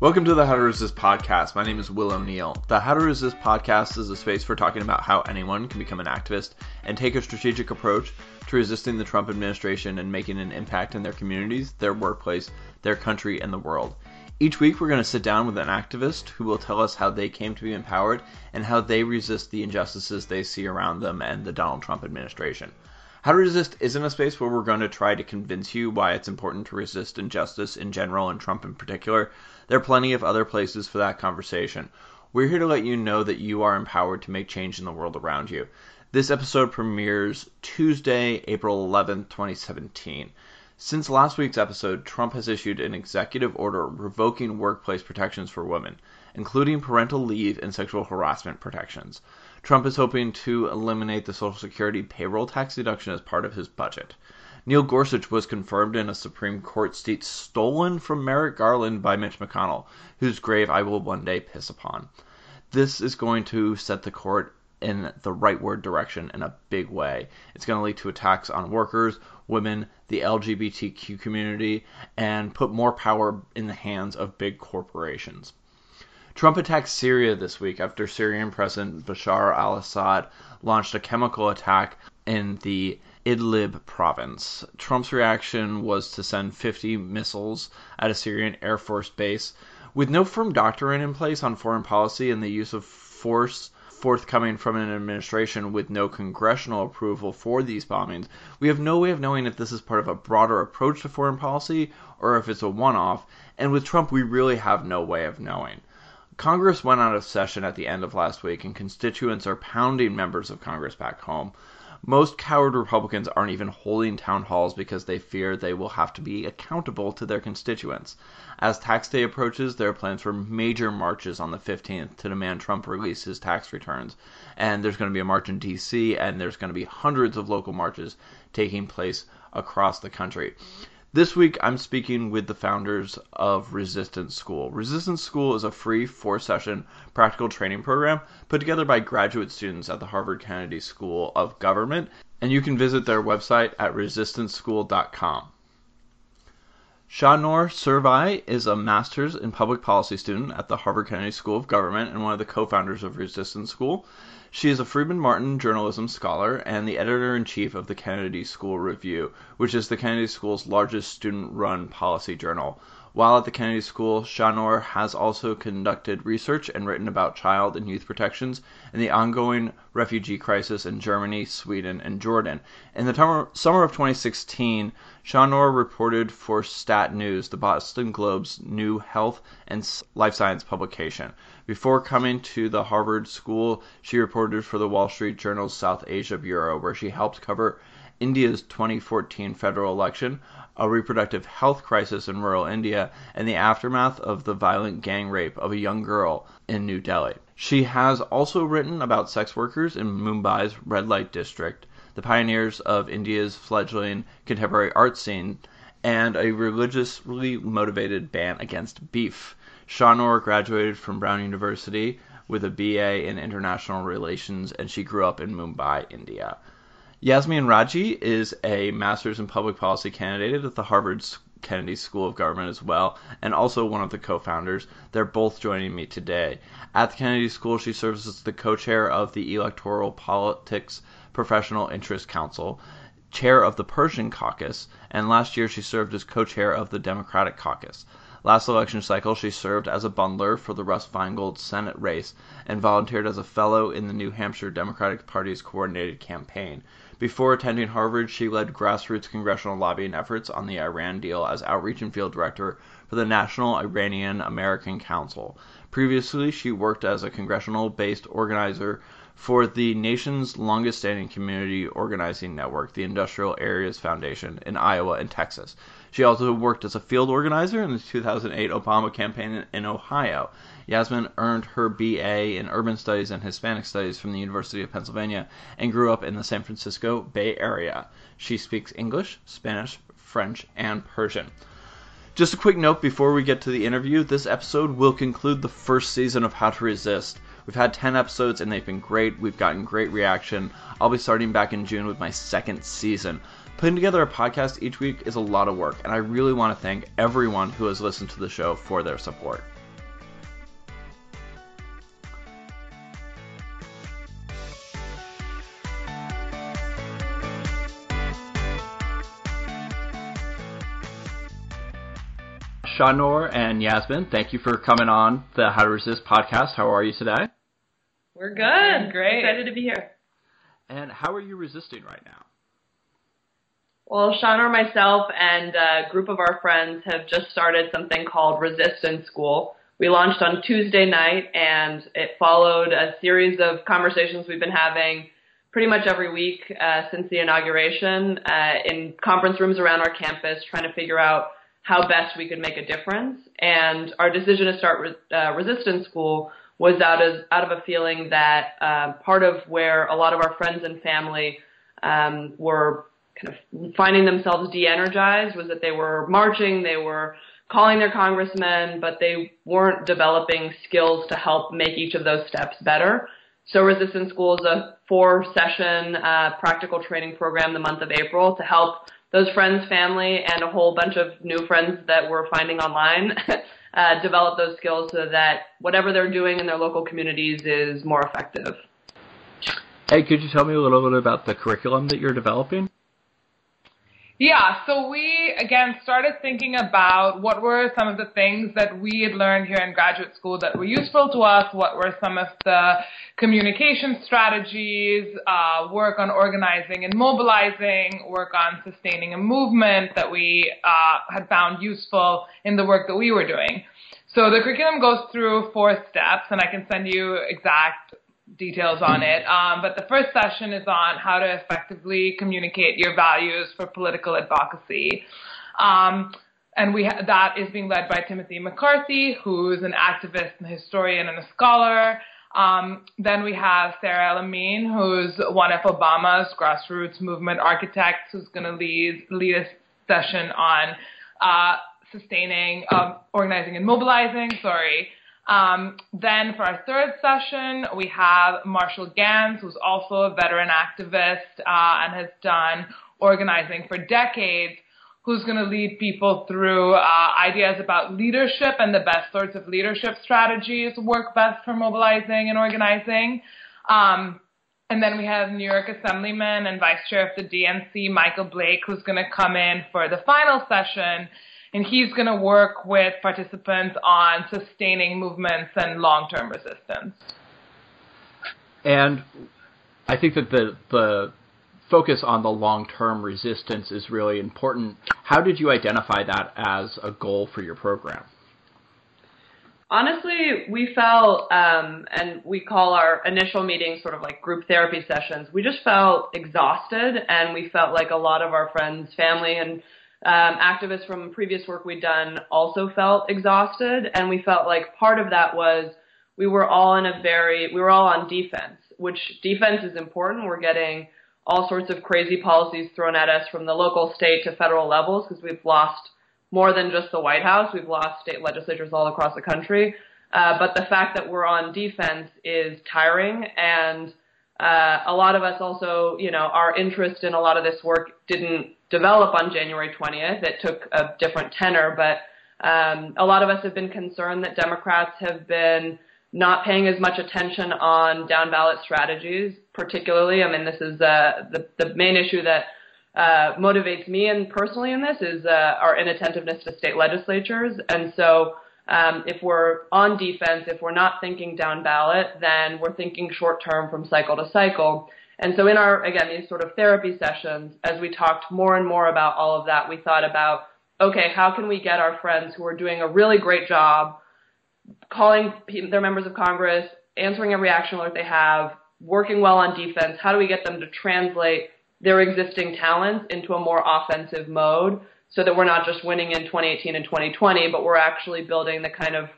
Welcome to the How to Resist podcast. My name is Will O'Neill. The How to Resist podcast is a space for talking about how anyone can become an activist and take a strategic approach to resisting the Trump administration and making an impact in their communities, their workplace, their country, and the world. Each week, we're going to sit down with an activist who will tell us how they came to be empowered and how they resist the injustices they see around them and the Donald Trump administration. How to Resist isn't a space where we're going to try to convince you why it's important to resist injustice in general and Trump in particular. There are plenty of other places for that conversation. We're here to let you know that you are empowered to make change in the world around you. This episode premieres Tuesday, April 11th, 2017. Since last week's episode, Trump has issued an executive order revoking workplace protections for women, including parental leave and sexual harassment protections. Trump is hoping to eliminate the Social Security payroll tax deduction as part of his budget. Neil Gorsuch was confirmed in a Supreme Court seat stolen from Merrick Garland by Mitch McConnell, whose grave I will one day piss upon. This is going to set the court in the rightward direction in a big way. It's going to lead to attacks on workers, women, the LGBTQ community, and put more power in the hands of big corporations. Trump attacked Syria this week after Syrian President Bashar al Assad launched a chemical attack in the Idlib province. Trump's reaction was to send 50 missiles at a Syrian Air Force base. With no firm doctrine in place on foreign policy and the use of force forthcoming from an administration with no congressional approval for these bombings, we have no way of knowing if this is part of a broader approach to foreign policy or if it's a one off. And with Trump, we really have no way of knowing. Congress went out of session at the end of last week, and constituents are pounding members of Congress back home. Most coward Republicans aren't even holding town halls because they fear they will have to be accountable to their constituents. As tax day approaches, there are plans for major marches on the 15th to demand Trump release his tax returns. And there's going to be a march in D.C., and there's going to be hundreds of local marches taking place across the country. This week, I'm speaking with the founders of Resistance School. Resistance School is a free four session practical training program put together by graduate students at the Harvard Kennedy School of Government, and you can visit their website at resistanceschool.com. Shanoor Seervai is a master's in public policy student at the Harvard Kennedy School of Government and one of the co founders of Resistance School. She is a Friedman-Martin journalism scholar and the editor in chief of the Kennedy School Review, which is the Kennedy School's largest student run policy journal. While at the Kennedy School, Shanoor has also conducted research and written about child and youth protections and the ongoing refugee crisis in Germany, Sweden, and Jordan. In the summer of 2016, Shanoor reported for Stat News, the Boston Globe's new health and life science publication. Before coming to the Harvard School, she reported for the Wall Street Journal's South Asia Bureau, where she helped cover India's 2014 federal election, a reproductive health crisis in rural India, and the aftermath of the violent gang rape of a young girl in New Delhi. She has also written about sex workers in Mumbai's red light district, the pioneers of India's fledgling contemporary art scene, and a religiously motivated ban against beef. Shanoor graduated from Brown University with a BA in International Relations, and she grew up in Mumbai, India. Yasmin Radjy is a master's in public policy candidate at the Harvard Kennedy School of Government as well, and also one of the co founders. They're both joining me today. At the Kennedy School, she serves as the co chair of the Electoral Politics Professional Interest Council, chair of the Persian Caucus, and last year she served as co chair of the Democratic Caucus. Last election cycle, she served as a bundler for the Russ Feingold Senate race and volunteered as a fellow in the New Hampshire Democratic Party's coordinated campaign. Before attending Harvard, she led grassroots congressional lobbying efforts on the Iran deal as outreach and field director for the National Iranian American Council. Previously, she worked as a congressional based organizer for the nation's longest standing community organizing network, the Industrial Areas Foundation, in Iowa and Texas. She also worked as a field organizer in the 2008 Obama campaign in Ohio. Yasmin earned her BA in Urban Studies and Hispanic Studies from the University of Pennsylvania and grew up in the San Francisco Bay Area. She speaks English, Spanish, French, and Persian. Just a quick note before we get to the interview this episode will conclude the first season of How to Resist. We've had 10 episodes and they've been great. We've gotten great reaction. I'll be starting back in June with my second season. Putting together a podcast each week is a lot of work, and I really want to thank everyone who has listened to the show for their support. Shanoor and Yasmin, thank you for coming on the How to Resist podcast. How are you today? We're good. Great. Excited to be here. And how are you resisting right now? Well, Shanoor, myself, and a group of our friends have just started something called Resistance School. We launched on Tuesday night, and it followed a series of conversations we've been having pretty much every week uh, since the inauguration uh, in conference rooms around our campus, trying to figure out how best we could make a difference. And our decision to start re- uh, Resistance School was out of out of a feeling that uh, part of where a lot of our friends and family um, were kind of finding themselves de-energized was that they were marching, they were calling their congressmen, but they weren't developing skills to help make each of those steps better. So Resistance School is a four-session uh, practical training program the month of April to help those friends, family, and a whole bunch of new friends that we're finding online uh, develop those skills so that whatever they're doing in their local communities is more effective. Hey, could you tell me a little bit about the curriculum that you're developing? Yeah, so we again started thinking about what were some of the things that we had learned here in graduate school that were useful to us, what were some of the communication strategies, uh, work on organizing and mobilizing, work on sustaining a movement that we uh, had found useful in the work that we were doing. So the curriculum goes through four steps, and I can send you exact details on it. Um, but the first session is on how to effectively communicate your values for political advocacy. Um, and we ha- that is being led by Timothy McCarthy, who's an activist and historian and a scholar. Um, then we have Sarah El-Amin, who's one of Obama's grassroots movement architects, who's going to lead lead a session on uh, sustaining, um, organizing, and mobilizing. Sorry. Um, then for our third session, we have Marshall Ganz, who's also a veteran activist uh, and has done organizing for decades, who's going to lead people through uh, ideas about leadership and the best sorts of leadership strategies work best for mobilizing and organizing. Um, and then we have New York Assemblyman and Vice Chair of the DNC, Michael Blake, who's going to come in for the final session and he's going to work with participants on sustaining movements and long-term resistance. And I think that the the focus on the long-term resistance is really important. How did you identify that as a goal for your program? Honestly, we felt, um, and we call our initial meetings sort of like group therapy sessions. We just felt exhausted, and we felt like a lot of our friends, family, and um, activists from previous work we'd done also felt exhausted, and we felt like part of that was we were all in a very we were all on defense, which defense is important. We're getting all sorts of crazy policies thrown at us from the local, state to federal levels because we've lost more than just the White House. We've lost state legislatures all across the country. Uh, but the fact that we're on defense is tiring, and uh, a lot of us also, you know, our interest in a lot of this work didn't develop on January 20th. It took a different tenor, but um, a lot of us have been concerned that Democrats have been not paying as much attention on down ballot strategies, particularly. I mean, this is uh, the the main issue that uh, motivates me and personally in this is uh, our inattentiveness to state legislatures, and so. Um, if we're on defense, if we're not thinking down ballot, then we're thinking short term from cycle to cycle. And so in our, again, these sort of therapy sessions, as we talked more and more about all of that, we thought about, okay, how can we get our friends who are doing a really great job calling their members of Congress, answering every action alert they have, working well on defense, how do we get them to translate their existing talents into a more offensive mode so that we're not just winning in 2018 and 2020, but we're actually building the kind of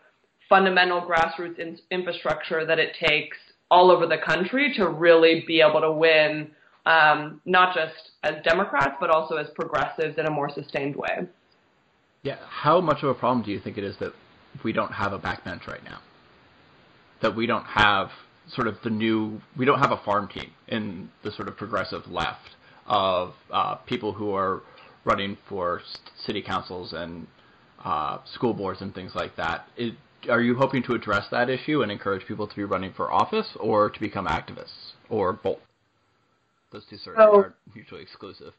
fundamental grassroots in- infrastructure that it takes all over the country to really be able to win, um, not just as Democrats, but also as progressives in a more sustained way. Yeah. How much of a problem do you think it is that we don't have a backbench right now? That we don't have sort of the new, we don't have a farm team in the sort of progressive left of uh, people who are running for city councils and uh, school boards and things like that. It, are you hoping to address that issue and encourage people to be running for office or to become activists or both? Those two certainly so, aren't mutually exclusive.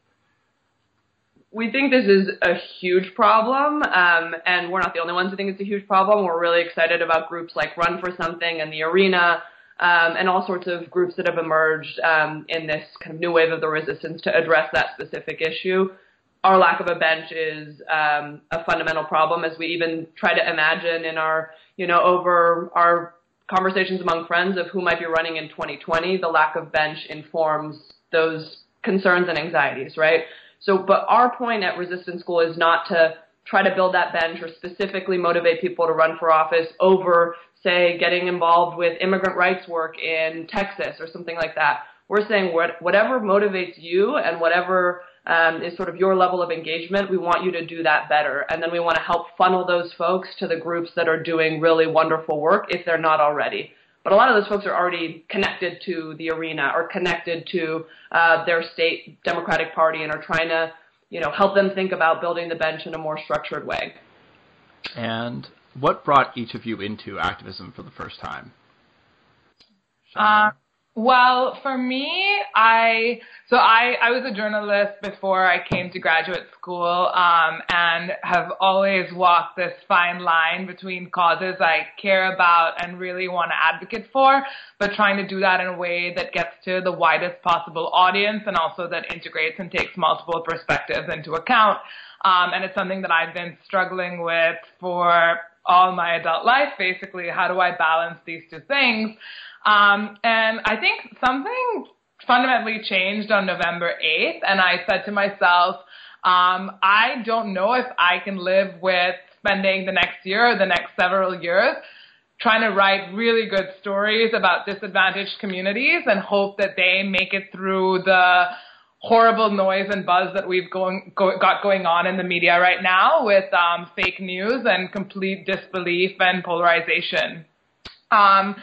we think this is a huge problem, um, and we're not the only ones who think it's a huge problem. We're really excited about groups like Run for Something and the Arena, um, and all sorts of groups that have emerged um, in this kind of new wave of the resistance to address that specific issue. Our lack of a bench is um, a fundamental problem, as we even try to imagine in our, you know, over our conversations among friends of who might be running in 2020. The lack of bench informs those concerns and anxieties, right? So, but our point at Resistance School is not to try to build that bench or specifically motivate people to run for office over, say, getting involved with immigrant rights work in Texas or something like that. We're saying what, whatever motivates you and whatever um, is sort of your level of engagement, we want you to do that better. And then we want to help funnel those folks to the groups that are doing really wonderful work if they're not already. But a lot of those folks are already connected to the arena or connected to uh, their state Democratic Party and are trying to, you know, help them think about building the bench in a more structured way. And what brought each of you into activism for the first time? Uh, well, for me, I so I I was a journalist before I came to graduate school, um, and have always walked this fine line between causes I care about and really want to advocate for, but trying to do that in a way that gets to the widest possible audience and also that integrates and takes multiple perspectives into account. Um, and it's something that I've been struggling with for all my adult life, basically. How do I balance these two things? Um, and I think something fundamentally changed on November 8th, and I said to myself, um, I don't know if I can live with spending the next year or the next several years trying to write really good stories about disadvantaged communities and hope that they make it through the horrible noise and buzz that we've going, go, got going on in the media right now with um, fake news and complete disbelief and polarization. Um,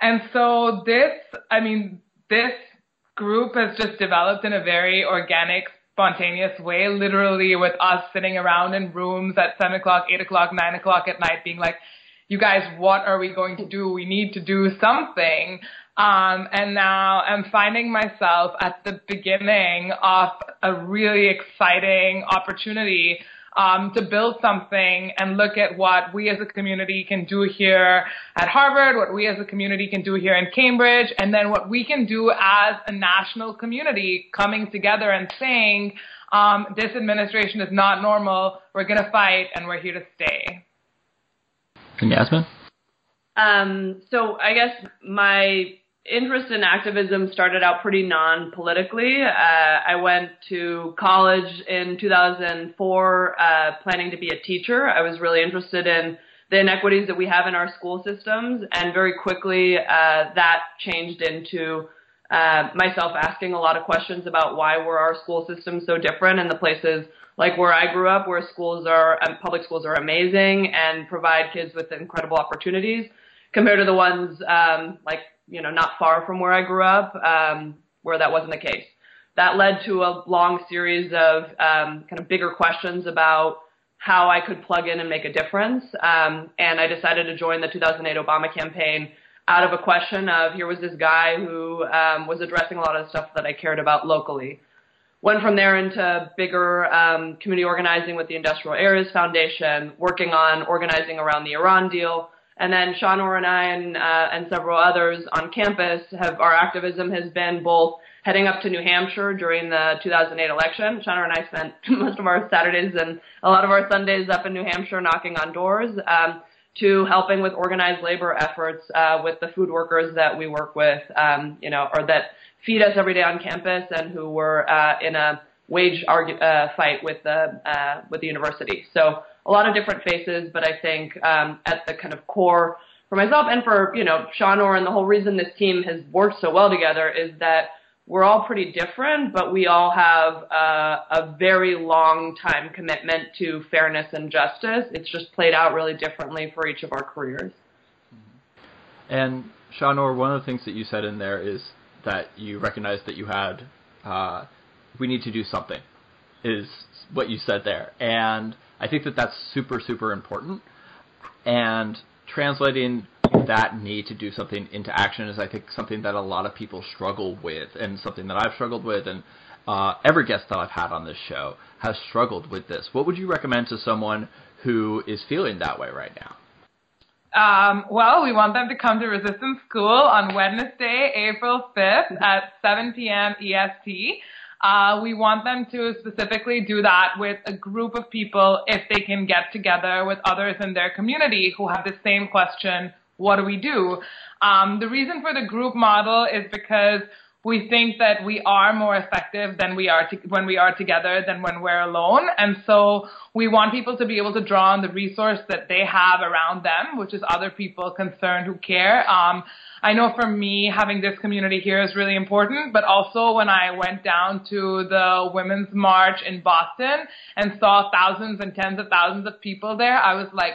and so this, I mean, this group has just developed in a very organic, spontaneous way, literally with us sitting around in rooms at seven o'clock, eight o'clock, nine o'clock at night being like, you guys, what are we going to do? We need to do something. Um, and now I'm finding myself at the beginning of a really exciting opportunity um, to build something and look at what we as a community can do here at Harvard, what we as a community can do here in Cambridge, and then what we can do as a national community coming together and saying, um, this administration is not normal, we're going to fight, and we're here to stay. And Yasmin? Um, so I guess my interest in activism started out pretty non-politically. Uh, I went to college in 2004, uh, planning to be a teacher. I was really interested in the inequities that we have in our school systems, and very quickly uh, that changed into uh, myself asking a lot of questions about why were our school systems so different in the places like where I grew up, where schools are, um, public schools are amazing and provide kids with incredible opportunities compared to the ones um, like you know, not far from where I grew up, um, where that wasn't the case. That led to a long series of um, kind of bigger questions about how I could plug in and make a difference. Um, and I decided to join the 2008 Obama campaign out of a question of here was this guy who um, was addressing a lot of stuff that I cared about locally. Went from there into bigger um, community organizing with the Industrial Areas Foundation, working on organizing around the Iran deal, and then Shanoor and I and, uh, and several others on campus have, our activism has been both heading up to New Hampshire during the 2008 election. Shanoor and I spent most of our Saturdays and a lot of our Sundays up in New Hampshire knocking on doors, um, to helping with organized labor efforts, uh, with the food workers that we work with, um, you know, or that feed us every day on campus and who were, uh, in a wage argue, uh, fight with the, uh, with the university. So, a lot of different faces, but I think um, at the kind of core for myself and for you know Shanoor and the whole reason this team has worked so well together is that we're all pretty different, but we all have a, a very long time commitment to fairness and justice. It's just played out really differently for each of our careers. And Shanoor, one of the things that you said in there is that you recognized that you had uh, we need to do something is what you said there, and I think that that's super, super important. And translating that need to do something into action is, I think, something that a lot of people struggle with, and something that I've struggled with. And uh, every guest that I've had on this show has struggled with this. What would you recommend to someone who is feeling that way right now? Um, well, we want them to come to Resistance School on Wednesday, April 5th at 7 p.m. EST. Uh, we want them to specifically do that with a group of people if they can get together with others in their community who have the same question, what do we do? Um, the reason for the group model is because we think that we are more effective than we are to, when we are together than when we're alone. And so we want people to be able to draw on the resource that they have around them, which is other people concerned who care. Um, I know for me, having this community here is really important, but also when I went down to the Women's March in Boston and saw thousands and tens of thousands of people there, I was like,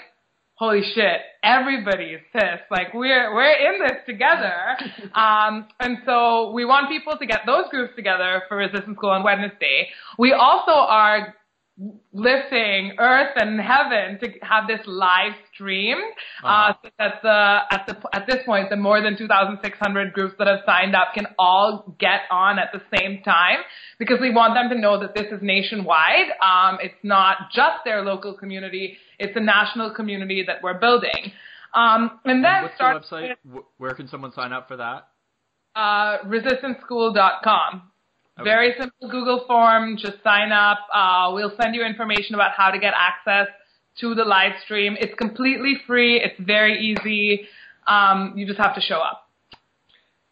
holy shit, everybody's pissed. Like we're we're in this together. Um, and so we want people to get those groups together for Resistance School on Wednesday. We also are lifting earth and heaven to have this live stream. Uh-huh. Uh, so that the at the at this point, the more than 2,600 groups that have signed up can all get on at the same time because we want them to know that this is nationwide. Um, it's not just their local community; it's a national community that we're building. Um, and then and what's start the website? Where can someone sign up for that? Uh, resistanceschool.com. Okay. Very simple Google form. Just sign up. Uh, we'll send you information about how to get access to the live stream. It's completely free. It's very easy. Um, you just have to show up.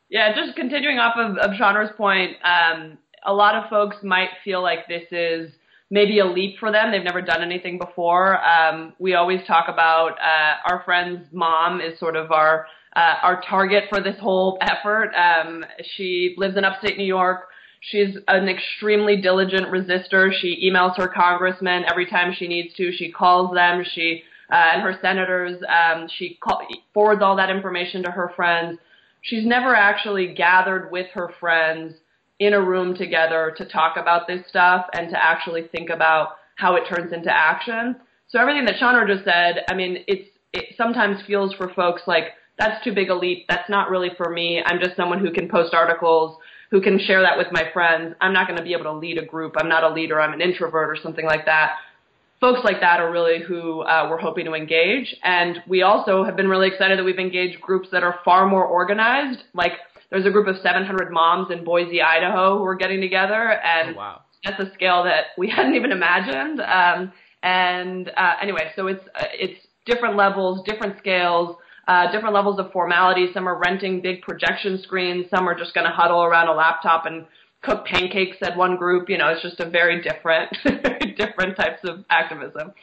Yeah, just continuing off of, of Chandra's point, um, a lot of folks might feel like this is maybe a leap for them. They've never done anything before. Um, we always talk about uh, our friend's mom is sort of our uh, our target for this whole effort. Um, she lives in upstate New York. She's an extremely diligent resistor. She emails her congressmen every time she needs to. She calls them. She uh, and her senators. Um, she call, forwards all that information to her friends. She's never actually gathered with her friends in a room together to talk about this stuff and to actually think about how it turns into action. So everything that Chandra just said, I mean, it's it sometimes feels for folks like that's too big a leap. That's not really for me. I'm just someone who can post articles who can share that with my friends. I'm not going to be able to lead a group. I'm not a leader. I'm an introvert or something like that. Folks like that are really who uh, we're hoping to engage. And we also have been really excited that we've engaged groups that are far more organized. Like there's a group of 700 moms in Boise, Idaho who are getting together. And oh, wow. that's a scale that we hadn't even imagined. Um, and uh, anyway, so it's, uh, it's different levels, different scales uh, different levels of formality. Some are renting big projection screens. Some are just going to huddle around a laptop and cook pancakes at one group. You know, it's just a very different, different types of activism.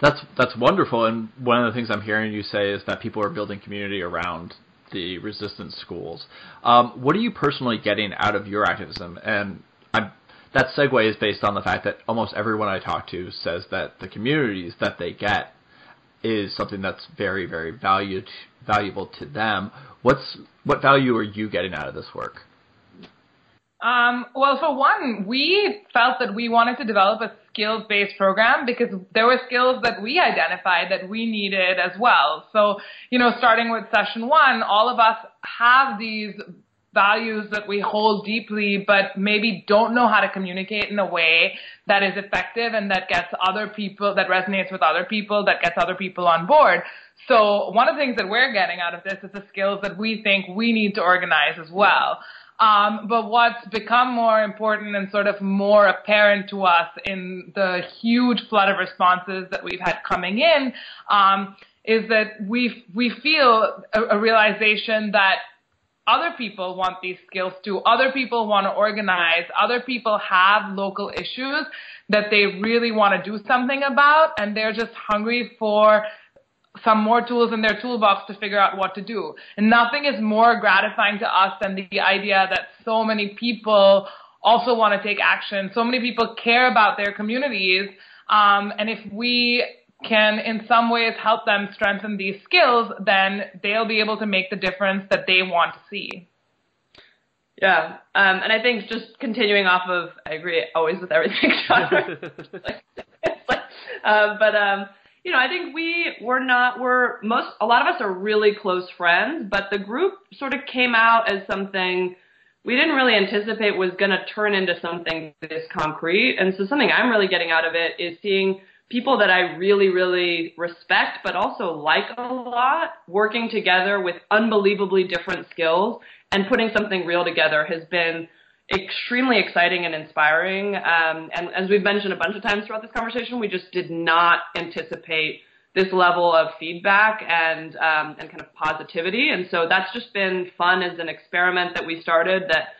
That's that's wonderful. And one of the things I'm hearing you say is that people are building community around the resistance schools. Um, what are you personally getting out of your activism? And I'm, that segue is based on the fact that almost everyone I talk to says that the communities that they get is something that's very, very valued, valuable to them. What's what value are you getting out of this work? Um, well, for one, we felt that we wanted to develop a skills-based program because there were skills that we identified that we needed as well. So, you know, starting with session one, all of us have these values that we hold deeply, but maybe don't know how to communicate in a way that is effective and that gets other people, that resonates with other people, that gets other people on board. So one of the things that we're getting out of this is the skills that we think we need to organize as well. Um, but what's become more important and sort of more apparent to us in the huge flood of responses that we've had coming in um, is that we we feel a, a realization that other people want these skills too. Other people want to organize. Other people have local issues that they really want to do something about, and they're just hungry for some more tools in their toolbox to figure out what to do. And nothing is more gratifying to us than the idea that so many people also want to take action. So many people care about their communities. Um, and if we can in some ways help them strengthen these skills, then they'll be able to make the difference that they want to see. Yeah, um, and I think just continuing off of, I agree always with everything, like, like, uh, but um, you know, I think we we're not we're most a lot of us are really close friends, but the group sort of came out as something we didn't really anticipate was going to turn into something this concrete. And so something I'm really getting out of it is seeing people that I really, really respect, but also like a lot, working together with unbelievably different skills and putting something real together has been extremely exciting and inspiring. Um, and as we've mentioned a bunch of times throughout this conversation, we just did not anticipate this level of feedback and um, and kind of positivity. And so that's just been fun as an experiment that we started that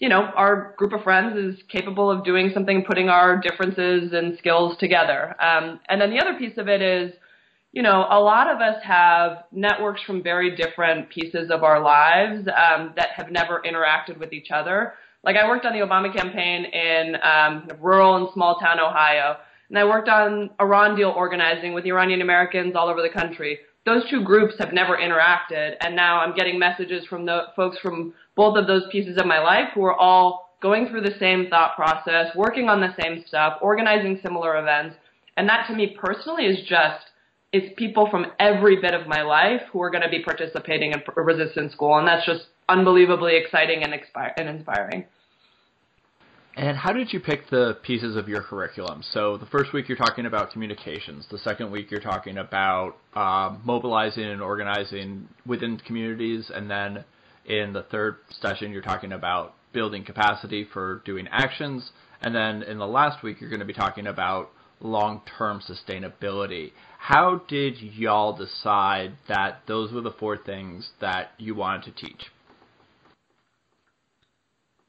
you know, our group of friends is capable of doing something, putting our differences and skills together. Um, and then the other piece of it is, you know, a lot of us have networks from very different pieces of our lives um, that have never interacted with each other. Like I worked on the Obama campaign in um, rural and small town Ohio, and I worked on Iran deal organizing with Iranian Americans all over the country those two groups have never interacted, and now I'm getting messages from the folks from both of those pieces of my life who are all going through the same thought process, working on the same stuff, organizing similar events, and that to me personally is just it's people from every bit of my life who are going to be participating in resistance school, and that's just unbelievably exciting and, inspiring. And how did you pick the pieces of your curriculum? So the first week you're talking about communications. The second week you're talking about uh, mobilizing and organizing within communities, and then in the third session you're talking about building capacity for doing actions, and then in the last week you're going to be talking about long-term sustainability. How did y'all decide that those were the four things that you wanted to teach?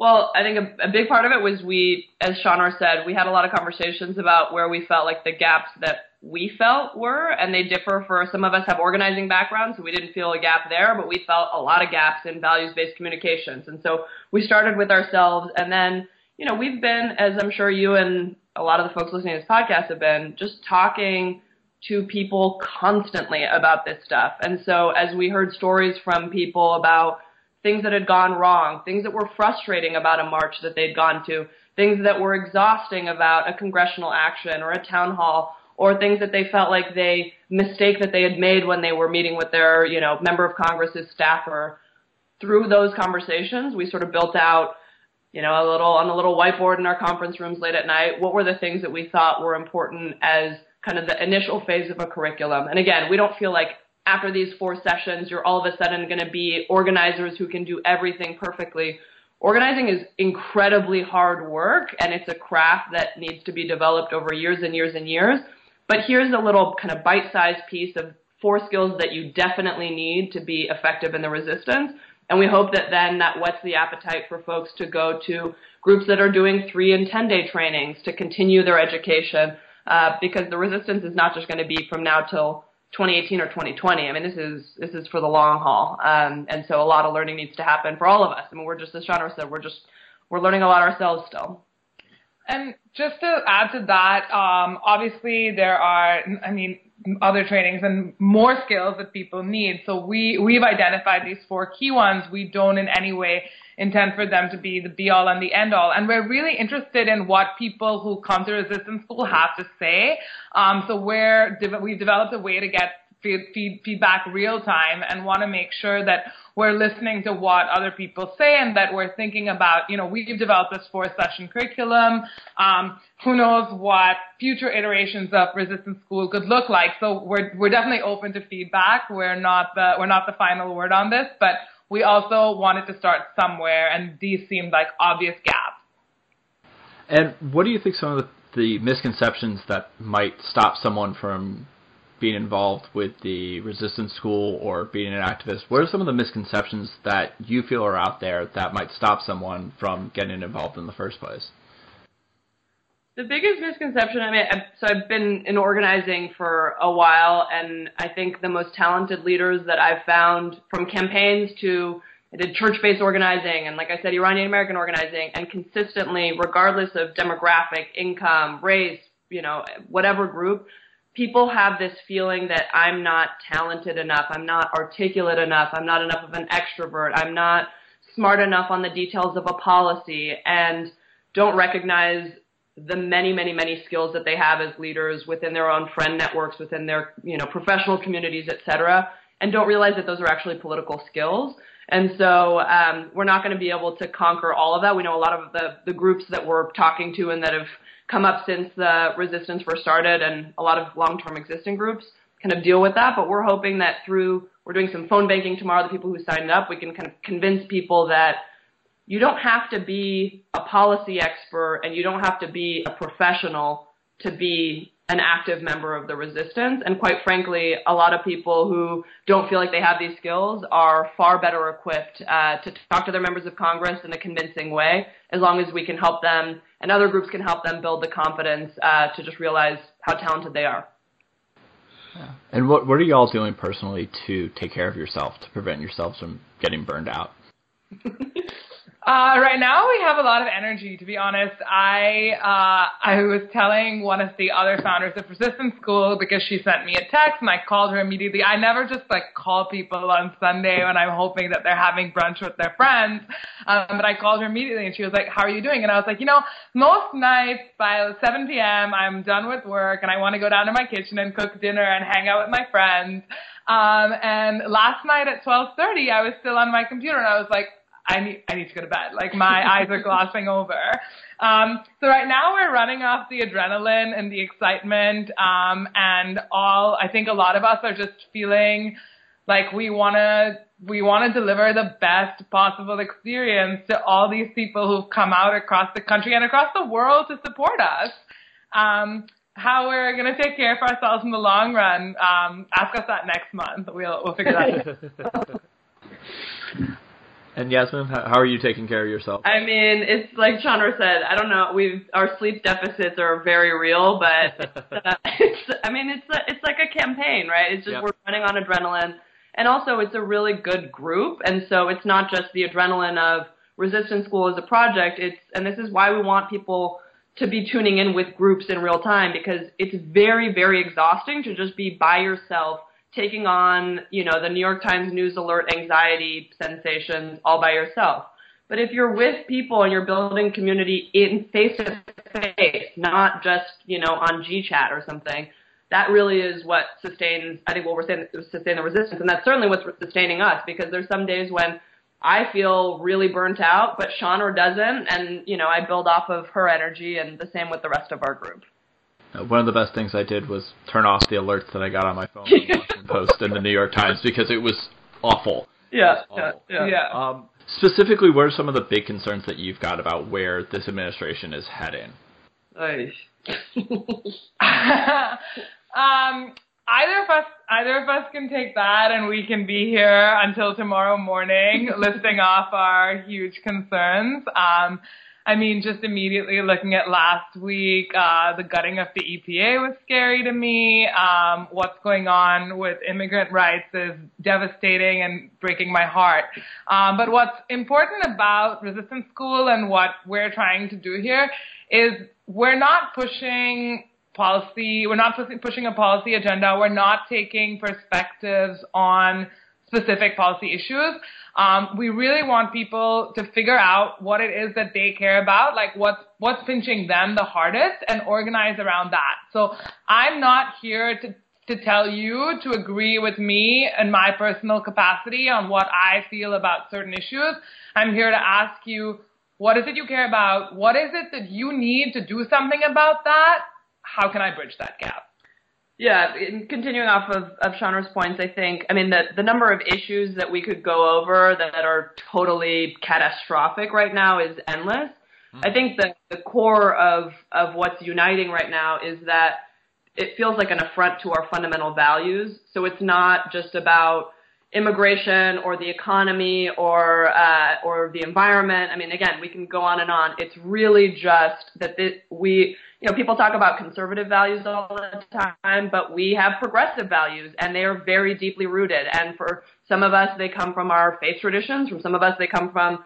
Well, I think a, a big part of it was we, as Shanoor said, we had a lot of conversations about where we felt like the gaps that we felt were, and they differ for some of us have organizing backgrounds, so we didn't feel a gap there, but we felt a lot of gaps in values-based communications. And so we started with ourselves, and then, you know, we've been, as I'm sure you and a lot of the folks listening to this podcast have been, just talking to people constantly about this stuff. And so as we heard stories from people about things that had gone wrong, things that were frustrating about a march that they'd gone to, things that were exhausting about a congressional action or a town hall, or things that they felt like they mistake that they had made when they were meeting with their, you know, member of Congress's staffer. Through those conversations, we sort of built out, you know, a little on a little whiteboard in our conference rooms late at night. What were the things that we thought were important as kind of the initial phase of a curriculum? And again, we don't feel like after these four sessions, you're all of a sudden going to be organizers who can do everything perfectly. Organizing is incredibly hard work and it's a craft that needs to be developed over years and years and years. But here's a little kind of bite-sized piece of four skills that you definitely need to be effective in the resistance. And we hope that then that whets the appetite for folks to go to groups that are doing three and 10 day trainings to continue their education. Uh, because the resistance is not just going to be from now till 2018 or 2020. I mean, this is this is for the long haul, um, and so a lot of learning needs to happen for all of us. I mean, we're just as Shanoor said, we're just we're learning a lot ourselves still. And just to add to that, um, obviously there are, I mean, other trainings and more skills that people need. So we we've identified these four key ones. We don't in any way intend for them to be the be all and the end all. And we're really interested in what people who come to resistance school have to say. Um, so we're, we've developed a way to get feed, feedback real time and want to make sure that we're listening to what other people say and that we're thinking about, you know, we've developed this four session curriculum. Um, who knows what future iterations of resistance school could look like. So we're, we're definitely open to feedback. We're not the, we're not the final word on this, but we also wanted to start somewhere, and these seemed like obvious gaps. And what do you think some of the, the misconceptions that might stop someone from being involved with the resistance school or being an activist? What are some of the misconceptions that you feel are out there that might stop someone from getting involved in the first place? The biggest misconception, I mean, I, so I've been in organizing for a while, and I think the most talented leaders that I've found from campaigns to I did church-based organizing and, like I said, Iranian American organizing, and consistently, regardless of demographic, income, race, you know, whatever group, people have this feeling that I'm not talented enough, I'm not articulate enough, I'm not enough of an extrovert, I'm not smart enough on the details of a policy, and don't recognize the many, many, many skills that they have as leaders within their own friend networks, within their, you know, professional communities, et cetera, and don't realize that those are actually political skills. And so um, we're not going to be able to conquer all of that. We know a lot of the, the groups that we're talking to and that have come up since the resistance first started and a lot of long-term existing groups kind of deal with that. But we're hoping that through, we're doing some phone banking tomorrow, the people who signed up, we can kind of convince people that you don't have to be a policy expert and you don't have to be a professional to be an active member of the resistance. And quite frankly, a lot of people who don't feel like they have these skills are far better equipped uh, to talk to their members of Congress in a convincing way, as long as we can help them and other groups can help them build the confidence uh, to just realize how talented they are. Yeah. And what what are y'all doing personally to take care of yourself to prevent yourselves from getting burned out? Uh, right now we have a lot of energy, to be honest. I, uh, I was telling one of the other founders of Resistance School because she sent me a text and I called her immediately. I never just like call people on Sunday when I'm hoping that they're having brunch with their friends. Um, but I called her immediately and she was like, how are you doing? And I was like, you know, most nights by 7 p.m. I'm done with work and I want to go down to my kitchen and cook dinner and hang out with my friends. Um, and last night at 12:30, I was still on my computer and I was like, I need I need to go to bed. Like my eyes are glossing over. Um, so right now we're running off the adrenaline and the excitement, um, and all. I think a lot of us are just feeling like we wanna we want to deliver the best possible experience to all these people who've come out across the country and across the world to support us. Um, how we're going to take care of ourselves in the long run, um, ask us that next month. We'll, we'll figure that out. And Yasmin, how are you taking care of yourself? I mean, it's like Chandra said. I don't know. We've our sleep deficits are very real, but uh, it's. I mean, it's a, it's like a campaign, right? It's just yep. we're running on adrenaline, and also it's a really good group, and so it's not just the adrenaline of Resistance School as a project. It's and this is why we want people to be tuning in with groups in real time because it's very very exhausting to just be by yourself taking on, you know, the New York Times news alert anxiety sensations all by yourself. But if you're with people and you're building community in face to face, not just, you know, on GChat or something, that really is what sustains, I think what we're saying, sustain the resistance. And that's certainly what's sustaining us because there's some days when I feel really burnt out, but Chandra doesn't. And, you know, I build off of her energy and the same with the rest of our group. Uh, one of the best things I did was turn off the alerts that I got on my phone from Washington Post and the New York Times because it was awful. Yeah, was awful. yeah, yeah. Um, specifically, what are some of the big concerns that you've got about where this administration is heading? um, either of us, either of us can take that, and we can be here until tomorrow morning, listing off our huge concerns. Um, I mean, just immediately looking at last week, uh, the gutting of the EPA was scary to me. Um, what's going on with immigrant rights is devastating and breaking my heart. Um, but what's important about Resistance School and what we're trying to do here is we're not pushing policy, we're not pushing a policy agenda, we're not taking perspectives on specific policy issues. Um, we really want people to figure out what it is that they care about, like what's what's pinching them the hardest, and organize around that. So I'm not here to to tell you to agree with me and my personal capacity on what I feel about certain issues. I'm here to ask you, what is it you care about? What is it that you need to do something about that? How can I bridge that gap? Yeah, continuing off of, of Chandra's points, I think, I mean, the, the number of issues that we could go over that are totally catastrophic right now is endless. Mm. I think the, the core of, of what's uniting right now is that it feels like an affront to our fundamental values. So it's not just about immigration or the economy or uh, or the environment. I mean, again, we can go on and on. It's really just that this, we you know, people talk about conservative values all the time, but we have progressive values and they are very deeply rooted. And for some of us, they come from our faith traditions. For some of us, they come from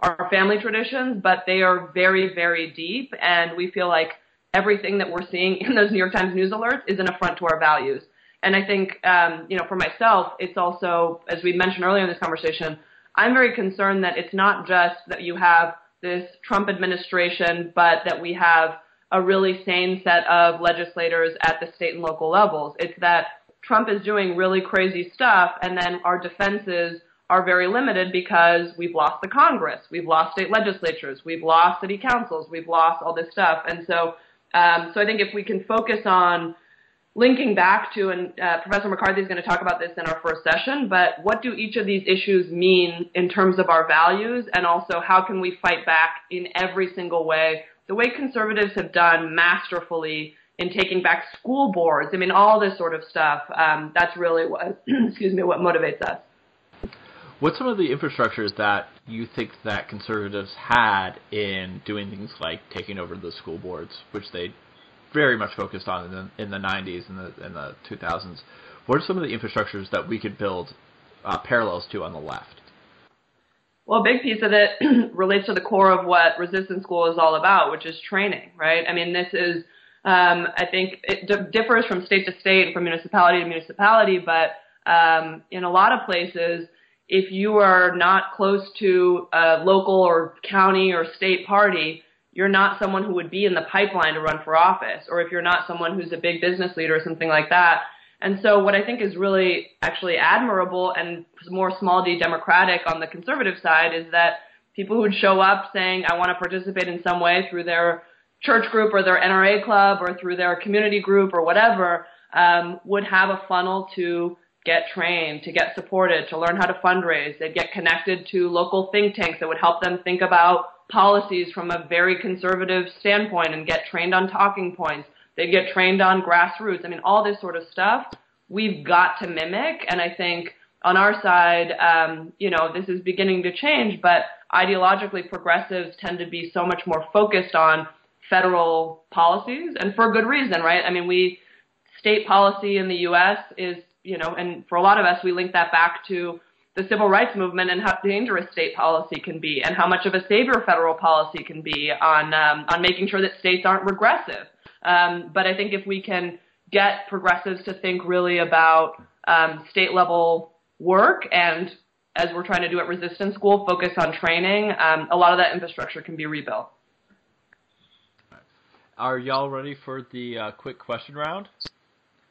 our family traditions, but they are very, very deep. And we feel like everything that we're seeing in those New York Times news alerts is an affront to our values. And I think, um, you know, for myself, it's also, as we mentioned earlier in this conversation, I'm very concerned that it's not just that you have this Trump administration, but that we have a really sane set of legislators at the state and local levels. It's that Trump is doing really crazy stuff, and then our defenses are very limited because we've lost the Congress, we've lost state legislatures, we've lost city councils, we've lost all this stuff. And so, um, so I think if we can focus on linking back to, and uh, Professor McCarthy is going to talk about this in our first session, but what do each of these issues mean in terms of our values, and also how can we fight back in every single way, the way conservatives have done masterfully in taking back school boards. I mean, all this sort of stuff. Um, that's really what, excuse me, what motivates us. What's some of the infrastructures that you think that conservatives had in doing things like taking over the school boards, which they very much focused on in the, in the 90s and the, the 2000s? What are some of the infrastructures that we could build uh, parallels to on the left? Well, a big piece of it relates to the core of what resistance school is all about, which is training, right? I mean, this is, um, I think it d- differs from state to state and from municipality to municipality, but um, in a lot of places, if you are not close to a local or county or state party, you're not someone who would be in the pipeline to run for office, or if you're not someone who's a big business leader or something like that. And so what I think is really actually admirable and more small d democratic on the conservative side is that people who would show up saying, I want to participate in some way through their church group or their NRA club or through their community group or whatever, um, would have a funnel to get trained, to get supported, to learn how to fundraise. They'd get connected to local think tanks that would help them think about policies from a very conservative standpoint and get trained on talking points. They'd get trained on grassroots. I mean, all this sort of stuff we've got to mimic. And I think on our side, um, you know, this is beginning to change, but ideologically progressives tend to be so much more focused on federal policies and for good reason, right? I mean, we, state policy in the U.S. is you know, and for a lot of us, we link that back to the civil rights movement and how dangerous state policy can be, and how much of a savior federal policy can be on um, on making sure that states aren't regressive. Um, but I think if we can get progressives to think really about um, state level work and as we're trying to do at Resistance School, focus on training, um, a lot of that infrastructure can be rebuilt. Are y'all ready for the uh, quick question round?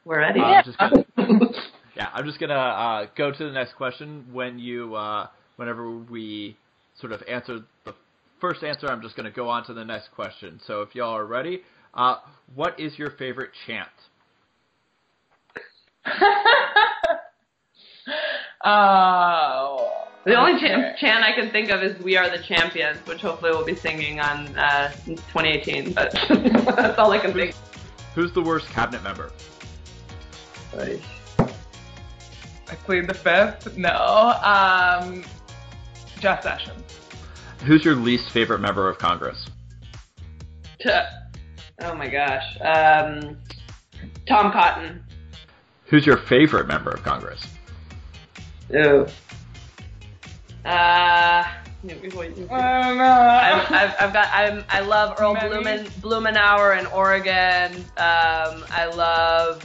We're ready. Uh, gonna, yeah, I'm just gonna uh, go to the next question. When you, uh, whenever we sort of answer the first answer, I'm just gonna go on to the next question. So if y'all are ready, uh, what is your favorite chant? oh. The only chant, chant I can think of is "We Are the Champions," which hopefully we'll be singing on uh, 2018. But that's all I can think. Who's the worst cabinet member? I plead the fifth. No. Um, Jeff Sessions. Who's your least favorite member of Congress? Oh my gosh. Um, Tom Cotton. Who's your favorite member of Congress? Ew. Uh, I don't know. I've, I've, I've got. I'm, I love Earl Blumen, Blumenauer in Oregon. Um, I love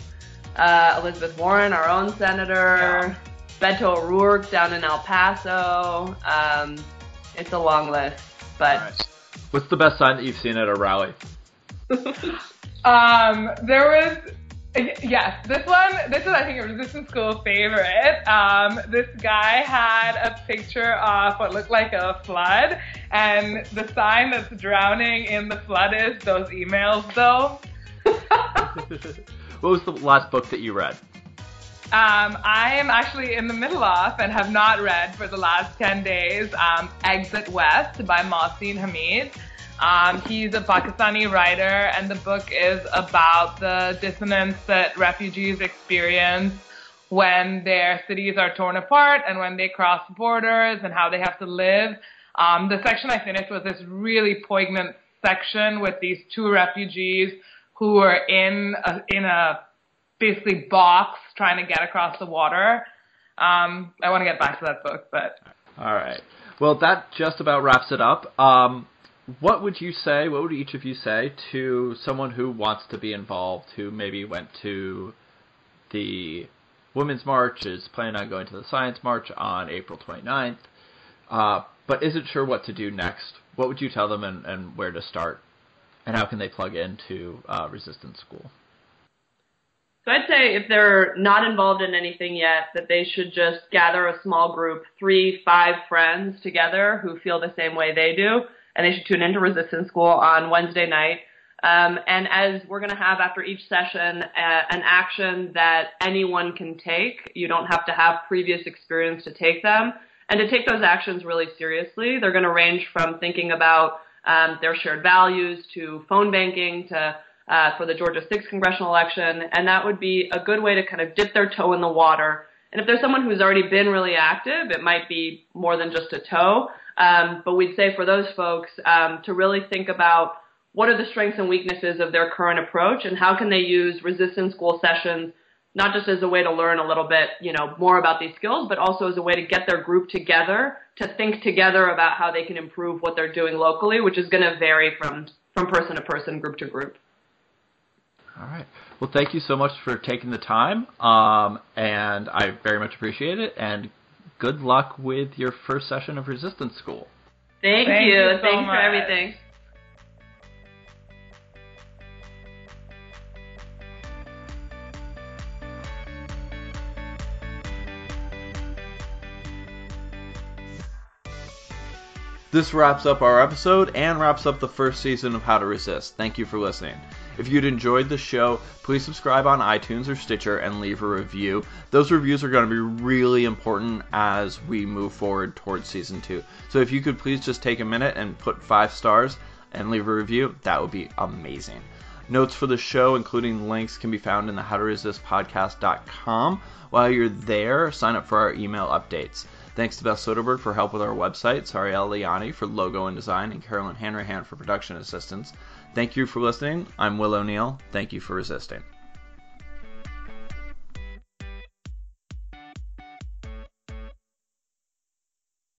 uh, Elizabeth Warren, our own senator, yeah. Beto O'Rourke down in El Paso. Um, it's a long list, but. Right. What's the best sign that you've seen at a rally? um, there was Yes, this one, this is, I think, a resistance school favorite. Um, this guy had a picture of what looked like a flood, and the sign that's drowning in the flood is those emails, though. what was the last book that you read? Um, I am actually in the middle of and have not read for the last 10 days um, Exit West by Mohsin Hamid. Um, he's a Pakistani writer, and the book is about the dissonance that refugees experience when their cities are torn apart and when they cross borders and how they have to live. Um, the section I finished was this really poignant section with these two refugees who are in a, in a basically box trying to get across the water. Um, I want to get back to that book, but all right. Well, that just about wraps it up. Um, what would you say? What would each of you say to someone who wants to be involved, who maybe went to the Women's March, is planning on going to the Science March on April 29th, uh, but isn't sure what to do next? What would you tell them and, and where to start? And how can they plug into uh, Resistance School? So I'd say if they're not involved in anything yet, that they should just gather a small group, three, five friends together who feel the same way they do, and they should tune into Resistance School on Wednesday night. Um, and as we're going to have after each session, uh, an action that anyone can take. You don't have to have previous experience to take them. And to take those actions really seriously, they're going to range from thinking about um, their shared values to phone banking to uh, for the Georgia 6th congressional election, and that would be a good way to kind of dip their toe in the water. And if there's someone who's already been really active, it might be more than just a toe. Um, but we'd say for those folks um, to really think about what are the strengths and weaknesses of their current approach, and how can they use resistance school sessions not just as a way to learn a little bit, you know, more about these skills, but also as a way to get their group together to think together about how they can improve what they're doing locally, which is going to vary from from person to person, group to group. All right. Well, thank you so much for taking the time, um, and I very much appreciate it. And good luck with your first session of Resistance School. Thank, Thank you. you so Thanks for everything. This wraps up our episode and wraps up the first season of How to Resist. Thank you for listening. If you'd enjoyed the show, please subscribe on iTunes or Stitcher and leave a review. Those reviews are going to be really important as we move forward towards season two. So if you could please just take a minute and put five stars and leave a review, that would be amazing. Notes for the show, including links, can be found in the howtoresistpodcast.com. While you're there, sign up for our email updates. Thanks to Beth Soderberg for help with our website, Sariel Liani for logo and design, and Carolyn Hanrahan for production assistance. Thank you for listening. I'm Will O'Neill. Thank you for resisting.